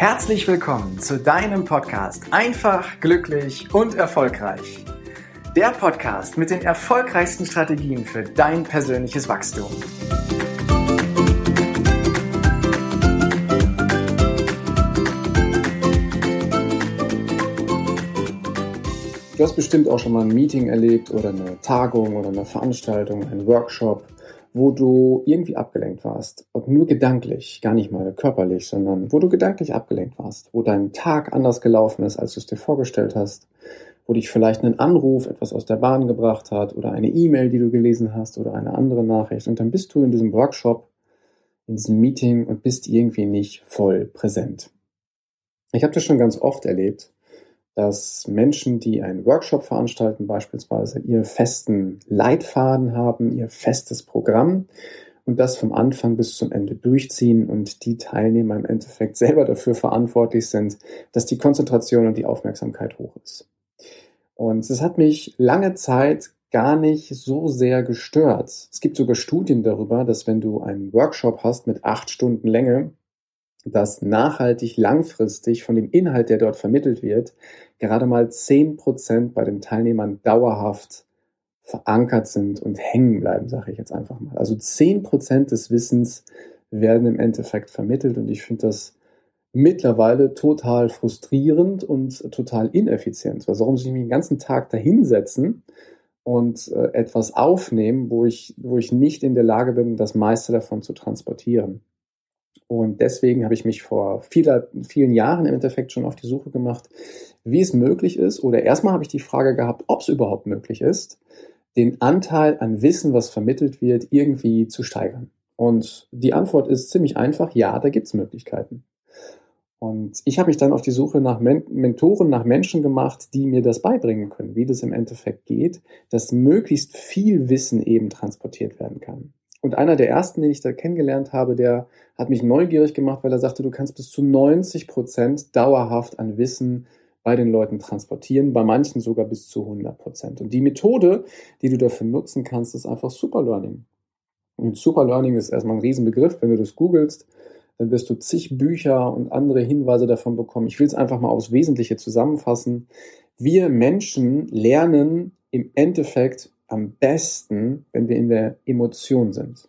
Herzlich willkommen zu deinem Podcast Einfach, glücklich und erfolgreich. Der Podcast mit den erfolgreichsten Strategien für dein persönliches Wachstum. Du hast bestimmt auch schon mal ein Meeting erlebt oder eine Tagung oder eine Veranstaltung, einen Workshop, wo du irgendwie abgelenkt warst. Und nur gedanklich, gar nicht mal körperlich, sondern wo du gedanklich abgelenkt warst, wo dein Tag anders gelaufen ist, als du es dir vorgestellt hast, wo dich vielleicht ein Anruf etwas aus der Bahn gebracht hat oder eine E-Mail, die du gelesen hast oder eine andere Nachricht. Und dann bist du in diesem Workshop, in diesem Meeting und bist irgendwie nicht voll präsent. Ich habe das schon ganz oft erlebt, dass Menschen, die einen Workshop veranstalten, beispielsweise ihr festen Leitfaden haben, ihr festes Programm und das vom Anfang bis zum Ende durchziehen und die Teilnehmer im Endeffekt selber dafür verantwortlich sind, dass die Konzentration und die Aufmerksamkeit hoch ist. Und es hat mich lange Zeit gar nicht so sehr gestört. Es gibt sogar Studien darüber, dass wenn du einen Workshop hast mit acht Stunden Länge, dass nachhaltig langfristig von dem Inhalt, der dort vermittelt wird, gerade mal zehn Prozent bei den Teilnehmern dauerhaft verankert sind und hängen bleiben, sage ich jetzt einfach mal. Also zehn Prozent des Wissens werden im Endeffekt vermittelt und ich finde das mittlerweile total frustrierend und total ineffizient. Weil warum soll ich mich den ganzen Tag dahinsetzen und äh, etwas aufnehmen, wo ich, wo ich nicht in der Lage bin, das meiste davon zu transportieren? Und deswegen habe ich mich vor vieler, vielen Jahren im Endeffekt schon auf die Suche gemacht, wie es möglich ist. Oder erstmal habe ich die Frage gehabt, ob es überhaupt möglich ist, den Anteil an Wissen, was vermittelt wird, irgendwie zu steigern. Und die Antwort ist ziemlich einfach, ja, da gibt es Möglichkeiten. Und ich habe mich dann auf die Suche nach Men Mentoren, nach Menschen gemacht, die mir das beibringen können, wie das im Endeffekt geht, dass möglichst viel Wissen eben transportiert werden kann. Und einer der ersten, den ich da kennengelernt habe, der hat mich neugierig gemacht, weil er sagte, du kannst bis zu 90 Prozent dauerhaft an Wissen bei den Leuten transportieren, bei manchen sogar bis zu 100 Prozent. Und die Methode, die du dafür nutzen kannst, ist einfach Superlearning. Und Superlearning ist erstmal ein Riesenbegriff. Wenn du das googelst, dann wirst du zig Bücher und andere Hinweise davon bekommen. Ich will es einfach mal aufs Wesentliche zusammenfassen. Wir Menschen lernen im Endeffekt am besten, wenn wir in der Emotion sind,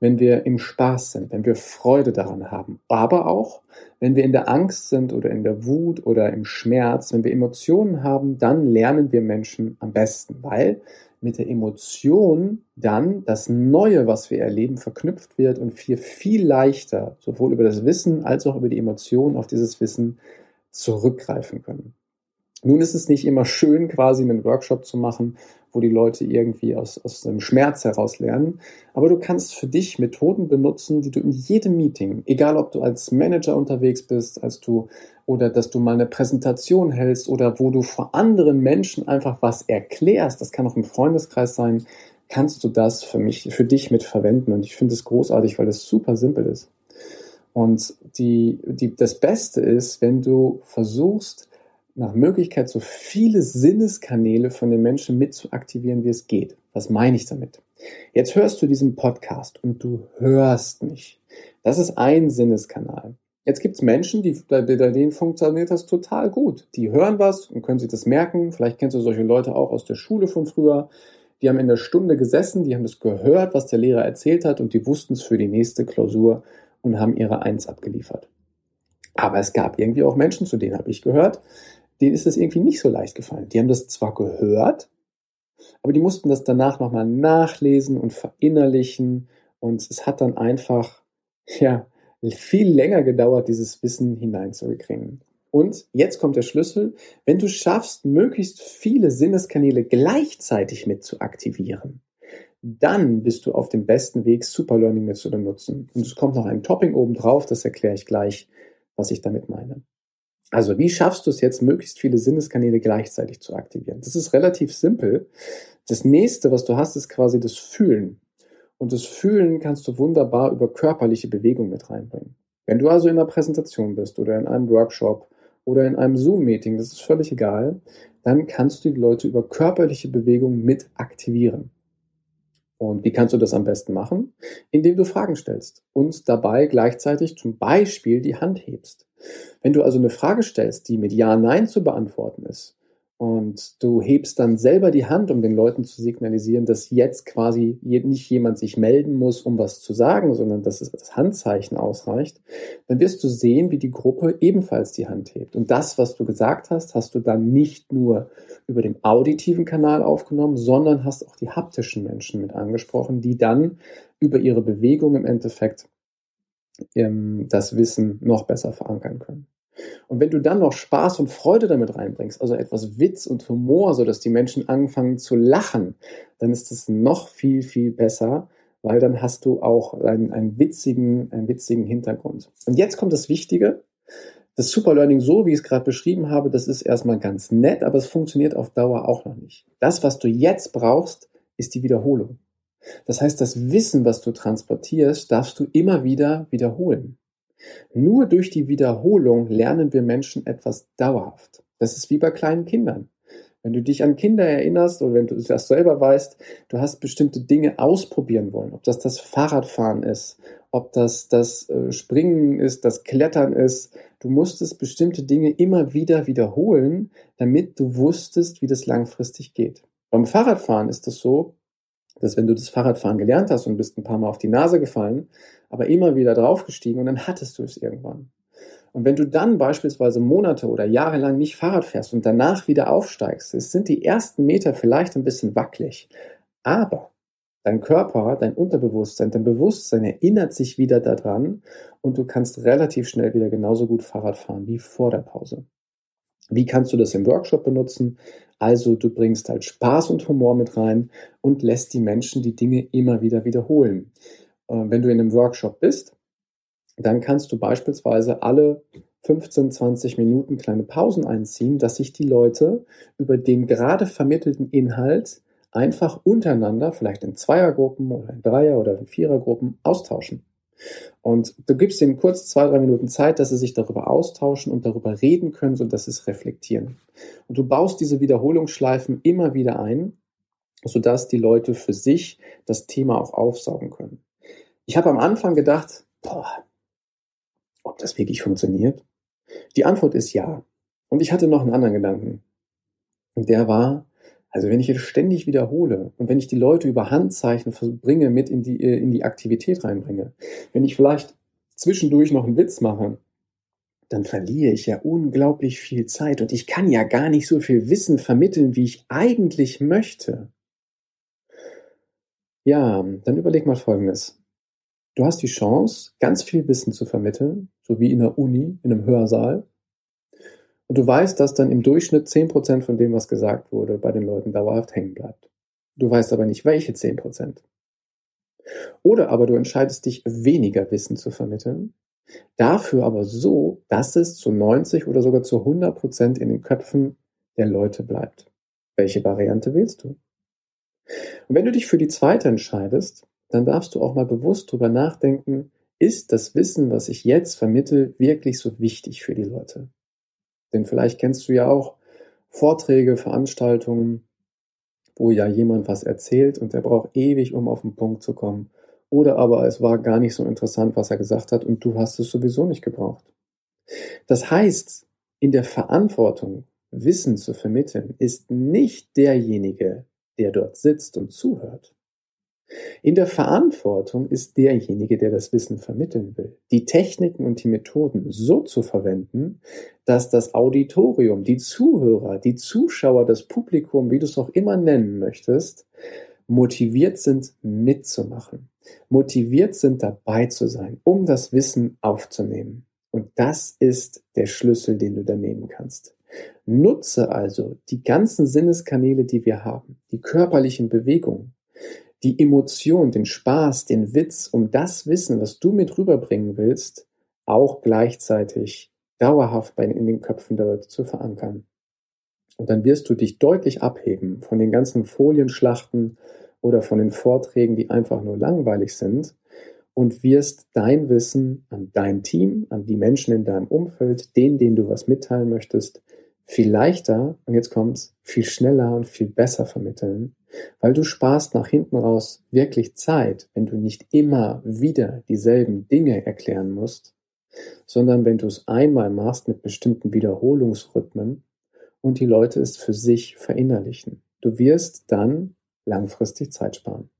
wenn wir im Spaß sind, wenn wir Freude daran haben, aber auch, wenn wir in der Angst sind oder in der Wut oder im Schmerz, wenn wir Emotionen haben, dann lernen wir Menschen am besten, weil mit der Emotion dann das Neue, was wir erleben, verknüpft wird und wir viel leichter sowohl über das Wissen als auch über die Emotionen auf dieses Wissen zurückgreifen können. Nun ist es nicht immer schön, quasi einen Workshop zu machen, wo die Leute irgendwie aus, aus dem Schmerz heraus lernen. Aber du kannst für dich Methoden benutzen, die du in jedem Meeting, egal ob du als Manager unterwegs bist, als du oder dass du mal eine Präsentation hältst oder wo du vor anderen Menschen einfach was erklärst, das kann auch im Freundeskreis sein, kannst du das für mich, für dich mit verwenden. Und ich finde es großartig, weil es super simpel ist. Und die, die, das Beste ist, wenn du versuchst, nach Möglichkeit so viele Sinneskanäle von den Menschen mit zu aktivieren, wie es geht. Was meine ich damit? Jetzt hörst du diesen Podcast und du hörst mich. Das ist ein Sinneskanal. Jetzt gibt's Menschen, die, bei denen funktioniert das total gut. Die hören was und können sich das merken. Vielleicht kennst du solche Leute auch aus der Schule von früher. Die haben in der Stunde gesessen, die haben das gehört, was der Lehrer erzählt hat und die wussten es für die nächste Klausur und haben ihre Eins abgeliefert. Aber es gab irgendwie auch Menschen, zu denen habe ich gehört, denen ist das irgendwie nicht so leicht gefallen. Die haben das zwar gehört, aber die mussten das danach nochmal nachlesen und verinnerlichen und es hat dann einfach, ja, viel länger gedauert, dieses Wissen hineinzukriegen. Und jetzt kommt der Schlüssel, wenn du schaffst, möglichst viele Sinneskanäle gleichzeitig mit zu aktivieren, dann bist du auf dem besten Weg, Superlearning mit zu benutzen. Und es kommt noch ein Topping oben drauf, das erkläre ich gleich, was ich damit meine. Also wie schaffst du es jetzt, möglichst viele Sinneskanäle gleichzeitig zu aktivieren? Das ist relativ simpel. Das nächste, was du hast, ist quasi das Fühlen. Und das Fühlen kannst du wunderbar über körperliche Bewegung mit reinbringen. Wenn du also in einer Präsentation bist oder in einem Workshop oder in einem Zoom-Meeting, das ist völlig egal, dann kannst du die Leute über körperliche Bewegung mit aktivieren. Und wie kannst du das am besten machen? Indem du Fragen stellst und dabei gleichzeitig zum Beispiel die Hand hebst. Wenn du also eine Frage stellst, die mit Ja, Nein zu beantworten ist, und du hebst dann selber die Hand, um den Leuten zu signalisieren, dass jetzt quasi nicht jemand sich melden muss, um was zu sagen, sondern dass es das Handzeichen ausreicht, dann wirst du sehen, wie die Gruppe ebenfalls die Hand hebt. Und das, was du gesagt hast, hast du dann nicht nur über den auditiven Kanal aufgenommen, sondern hast auch die haptischen Menschen mit angesprochen, die dann über ihre Bewegung im Endeffekt ähm, das Wissen noch besser verankern können. Und wenn du dann noch Spaß und Freude damit reinbringst, also etwas Witz und Humor, so dass die Menschen anfangen zu lachen, dann ist es noch viel, viel besser, weil dann hast du auch einen, einen, witzigen, einen witzigen Hintergrund. Und jetzt kommt das Wichtige. Das Superlearning, so wie ich es gerade beschrieben habe, das ist erstmal ganz nett, aber es funktioniert auf Dauer auch noch nicht. Das, was du jetzt brauchst, ist die Wiederholung. Das heißt, das Wissen, was du transportierst, darfst du immer wieder wiederholen. Nur durch die Wiederholung lernen wir Menschen etwas dauerhaft. Das ist wie bei kleinen Kindern. Wenn du dich an Kinder erinnerst oder wenn du das selber weißt, du hast bestimmte Dinge ausprobieren wollen, ob das das Fahrradfahren ist, ob das das äh, Springen ist, das Klettern ist. Du musstest bestimmte Dinge immer wieder wiederholen, damit du wusstest, wie das langfristig geht. Beim Fahrradfahren ist es so, dass wenn du das Fahrradfahren gelernt hast und bist ein paar Mal auf die Nase gefallen, aber immer wieder draufgestiegen und dann hattest du es irgendwann. Und wenn du dann beispielsweise Monate oder Jahre lang nicht Fahrrad fährst und danach wieder aufsteigst, sind die ersten Meter vielleicht ein bisschen wackelig, aber dein Körper, dein Unterbewusstsein, dein Bewusstsein erinnert sich wieder daran und du kannst relativ schnell wieder genauso gut Fahrrad fahren wie vor der Pause. Wie kannst du das im Workshop benutzen? Also du bringst halt Spaß und Humor mit rein und lässt die Menschen die Dinge immer wieder wiederholen. Äh, wenn du in einem Workshop bist, dann kannst du beispielsweise alle 15, 20 Minuten kleine Pausen einziehen, dass sich die Leute über den gerade vermittelten Inhalt einfach untereinander, vielleicht in Zweiergruppen oder in Dreier- oder in Vierergruppen, austauschen. Und du gibst ihnen kurz zwei, drei Minuten Zeit, dass sie sich darüber austauschen und darüber reden können, sodass sie es reflektieren. Und du baust diese Wiederholungsschleifen immer wieder ein, sodass die Leute für sich das Thema auch aufsaugen können. Ich habe am Anfang gedacht, boah, ob das wirklich funktioniert? Die Antwort ist ja. Und ich hatte noch einen anderen Gedanken. Und der war, also wenn ich jetzt ständig wiederhole und wenn ich die Leute über Handzeichen bringe, mit in die, äh, in die Aktivität reinbringe, wenn ich vielleicht zwischendurch noch einen Witz mache, dann verliere ich ja unglaublich viel Zeit und ich kann ja gar nicht so viel Wissen vermitteln, wie ich eigentlich möchte. Ja, dann überleg mal Folgendes. Du hast die Chance, ganz viel Wissen zu vermitteln, so wie in der Uni, in einem Hörsaal, und du weißt, dass dann im Durchschnitt 10% von dem, was gesagt wurde, bei den Leuten dauerhaft hängen bleibt. Du weißt aber nicht, welche 10%. Oder aber du entscheidest dich, weniger Wissen zu vermitteln, dafür aber so, dass es zu 90 oder sogar zu 100% in den Köpfen der Leute bleibt. Welche Variante wählst du? Und wenn du dich für die zweite entscheidest, dann darfst du auch mal bewusst drüber nachdenken, ist das Wissen, was ich jetzt vermittel, wirklich so wichtig für die Leute? Denn vielleicht kennst du ja auch Vorträge, Veranstaltungen, wo ja jemand was erzählt und der braucht ewig, um auf den Punkt zu kommen. Oder aber es war gar nicht so interessant, was er gesagt hat und du hast es sowieso nicht gebraucht. Das heißt, in der Verantwortung, Wissen zu vermitteln, ist nicht derjenige, der dort sitzt und zuhört, in der Verantwortung ist derjenige, der das Wissen vermitteln will, die Techniken und die Methoden so zu verwenden, dass das Auditorium, die Zuhörer, die Zuschauer, das Publikum, wie du es auch immer nennen möchtest, motiviert sind mitzumachen, motiviert sind dabei zu sein, um das Wissen aufzunehmen. Und das ist der Schlüssel, den du da nehmen kannst. Nutze also die ganzen Sinneskanäle, die wir haben, die körperlichen Bewegungen, die Emotion, den Spaß, den Witz, um das Wissen, was du mit rüberbringen willst, auch gleichzeitig dauerhaft in den Köpfen der Leute zu verankern. Und dann wirst du dich deutlich abheben von den ganzen Folienschlachten oder von den Vorträgen, die einfach nur langweilig sind und wirst dein Wissen an dein Team, an die Menschen in deinem Umfeld, denen, denen du was mitteilen möchtest, viel leichter, und jetzt kommt's, viel schneller und viel besser vermitteln, Weil du sparst nach hinten raus wirklich Zeit, wenn du nicht immer wieder dieselben Dinge erklären musst, sondern wenn du es einmal machst mit bestimmten Wiederholungsrhythmen und die Leute es für sich verinnerlichen. Du wirst dann langfristig Zeit sparen.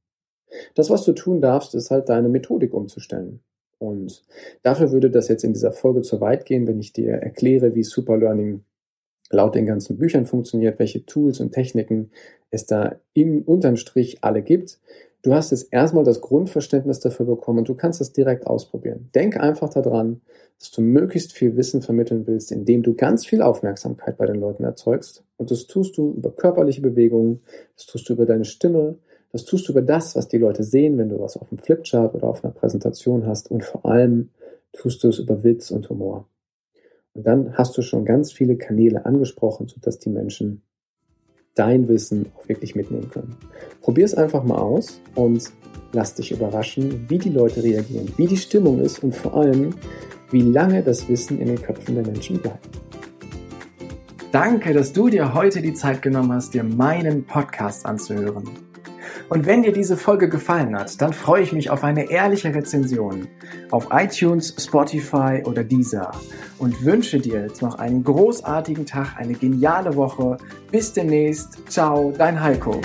Das, was du tun darfst, ist halt deine Methodik umzustellen. Und dafür würde das jetzt in dieser Folge zu weit gehen, wenn ich dir erkläre, wie Superlearning laut den ganzen Büchern funktioniert, welche Tools und Techniken es da im unterm Strich alle gibt. Du hast jetzt erstmal das Grundverständnis dafür bekommen und du kannst es direkt ausprobieren. Denk einfach daran, dass du möglichst viel Wissen vermitteln willst, indem du ganz viel Aufmerksamkeit bei den Leuten erzeugst. Und das tust du über körperliche Bewegungen, das tust du über deine Stimme, das tust du über das, was die Leute sehen, wenn du was auf dem Flipchart oder auf einer Präsentation hast. Und vor allem tust du es über Witz und Humor. Und dann hast du schon ganz viele Kanäle angesprochen, sodass die Menschen dein Wissen auch wirklich mitnehmen können. Probier es einfach mal aus und lass dich überraschen, wie die Leute reagieren, wie die Stimmung ist und vor allem, wie lange das Wissen in den Köpfen der Menschen bleibt. Danke, dass du dir heute die Zeit genommen hast, dir meinen Podcast anzuhören. Und wenn dir diese Folge gefallen hat, dann freue ich mich auf eine ehrliche Rezension auf iTunes, Spotify oder Deezer und wünsche dir jetzt noch einen großartigen Tag, eine geniale Woche. Bis demnächst. Ciao, dein Heiko.